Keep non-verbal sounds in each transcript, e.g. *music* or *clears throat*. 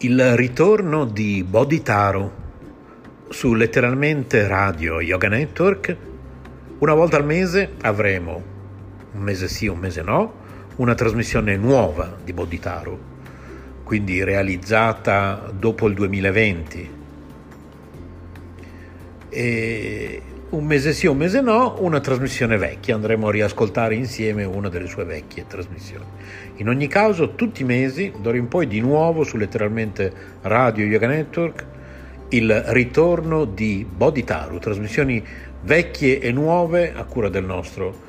Il ritorno di Bodhitaro su letteralmente Radio Yoga Network. Una volta al mese avremo, un mese sì, un mese no, una trasmissione nuova di Bodhitaro, quindi realizzata dopo il 2020. E un mese sì, un mese no, una trasmissione vecchia, andremo a riascoltare insieme una delle sue vecchie trasmissioni. In ogni caso, tutti i mesi, d'ora in poi di nuovo su letteralmente Radio Yoga Network, il ritorno di Bodhitaru, trasmissioni vecchie e nuove a cura del nostro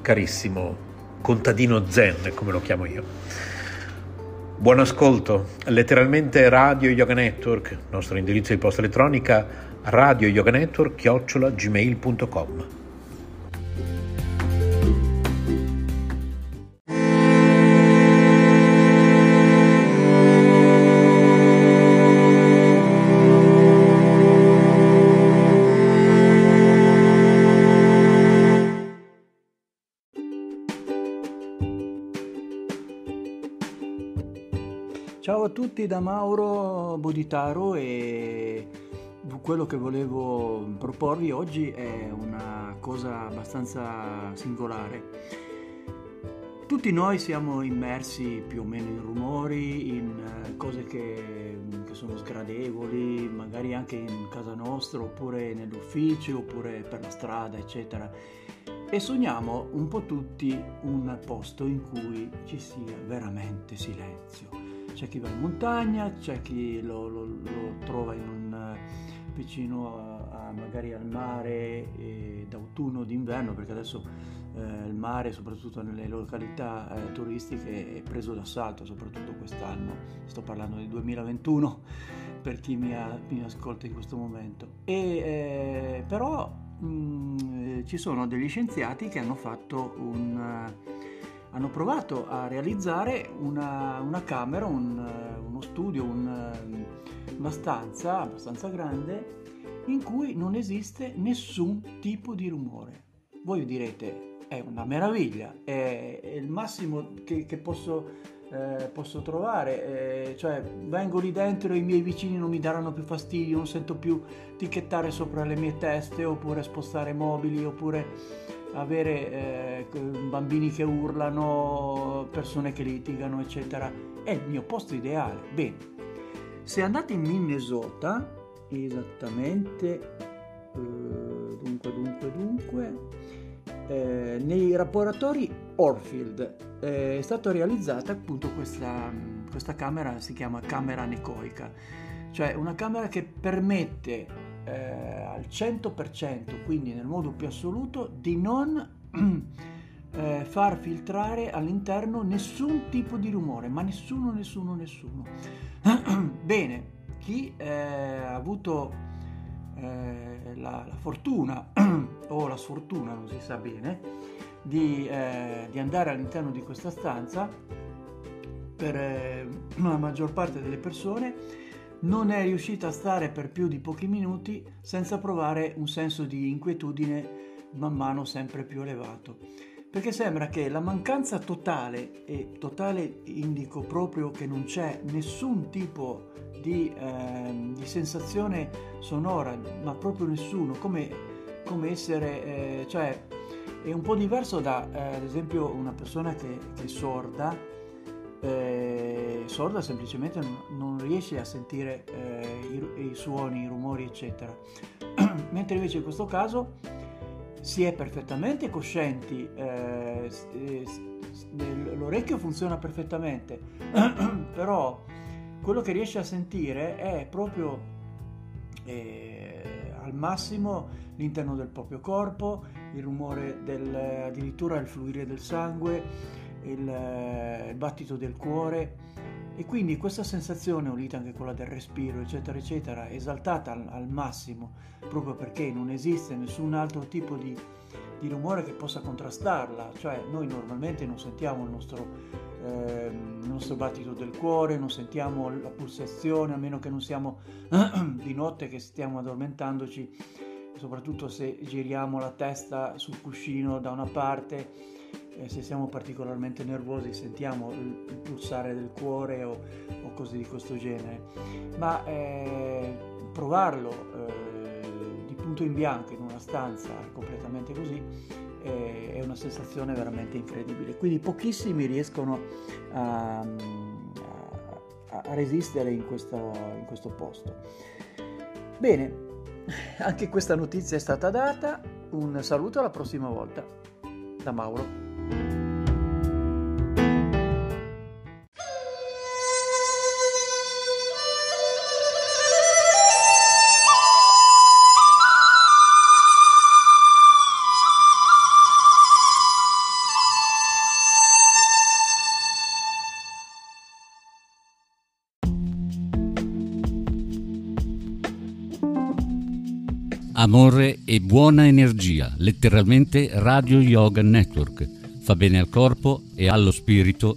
carissimo contadino Zen, come lo chiamo io. Buon ascolto, letteralmente Radio Yoga Network, nostro indirizzo di posta elettronica radio yoga network chiocciola gmail.com Ciao a tutti da Mauro Boditaro e quello che volevo proporvi oggi è una cosa abbastanza singolare. Tutti noi siamo immersi più o meno in rumori, in eh, cose che, che, sono sgradevoli, magari anche in casa nostra, oppure nell'ufficio, oppure per la strada, eccetera. E sogniamo un po' tutti un posto in cui ci sia veramente silenzio. C'è chi va in montagna, c'è chi lo, lo, lo trova in un vicino a, a magari al mare eh, d'autunno o d'inverno, perché adesso eh, il mare, soprattutto nelle località eh, turistiche, è preso d'assalto, soprattutto quest'anno. Sto parlando del 2021 *laughs* per chi mi, ha, mi ascolta in questo momento. E, eh, però mh, mm, ci sono degli scienziati che hanno fatto un hanno provato a realizzare una, una camera, un, uno studio, un, una stanza abbastanza grande in cui non esiste nessun tipo di rumore. Voi direte, è una meraviglia, è, il massimo che, che posso, eh, posso, trovare, eh, cioè vengo lì dentro e i miei vicini non mi daranno più fastidio, non sento più ticchettare sopra le mie teste oppure spostare mobili oppure avere eh, bambini che urlano, persone che litigano, eccetera. È il mio posto ideale. Bene, se andate in Minnesota, esattamente, eh, dunque, dunque, dunque, eh, nei laboratori Orfield eh, è stata realizzata appunto questa, questa camera, si chiama camera anecoica, cioè una camera che permette eh, al 100%, quindi nel modo più assoluto, di non *clears throat* eh, far filtrare all'interno nessun tipo di rumore, ma nessuno, nessuno, nessuno. *clears throat* Bene, chi eh, ha avuto eh, la, la, fortuna *clears throat* o la sfortuna, non si sa bene, di, eh, di andare all'interno di questa stanza, per eh, *clears throat* la maggior parte delle persone non è riuscita a stare per più di pochi minuti senza provare un senso di inquietudine man mano sempre più elevato. Perché sembra che la mancanza totale, e totale indico proprio che non c'è nessun tipo di, eh, di sensazione sonora, ma proprio nessuno, come, come essere, eh, cioè È un po' diverso da, eh, ad esempio, una persona che, che è sorda, eh, sorda semplicemente non, riesce a sentire eh, i, i, suoni, i rumori, eccetera. *clears throat* Mentre invece in questo caso si è perfettamente coscienti, eh, eh, l'orecchio funziona perfettamente, *clears throat* però quello che riesce a sentire è proprio eh, al massimo l'interno del proprio corpo, il rumore del, addirittura il fluire del sangue, il, il battito del cuore e quindi questa sensazione, unita anche quella del respiro, eccetera, eccetera, esaltata al, al massimo, proprio perché non esiste nessun altro tipo di, di, rumore che possa contrastarla, cioè noi normalmente non sentiamo il nostro, eh, il nostro battito del cuore, non sentiamo la pulsazione, a meno che non siamo *clears throat* di notte che stiamo addormentandoci, soprattutto se giriamo la testa sul cuscino da una parte eh, se siamo particolarmente nervosi sentiamo il, il pulsare del cuore o, o, cose di questo genere, ma eh, provarlo eh, di punto in bianco in una stanza completamente così eh, è una sensazione veramente incredibile. Quindi pochissimi riescono a, a, a resistere in questo, in questo posto. Bene, anche questa notizia è stata data. Un saluto alla prossima volta da Mauro. Amore e buona energia, letteralmente Radio Yoga Network. Fa bene al corpo e allo spirito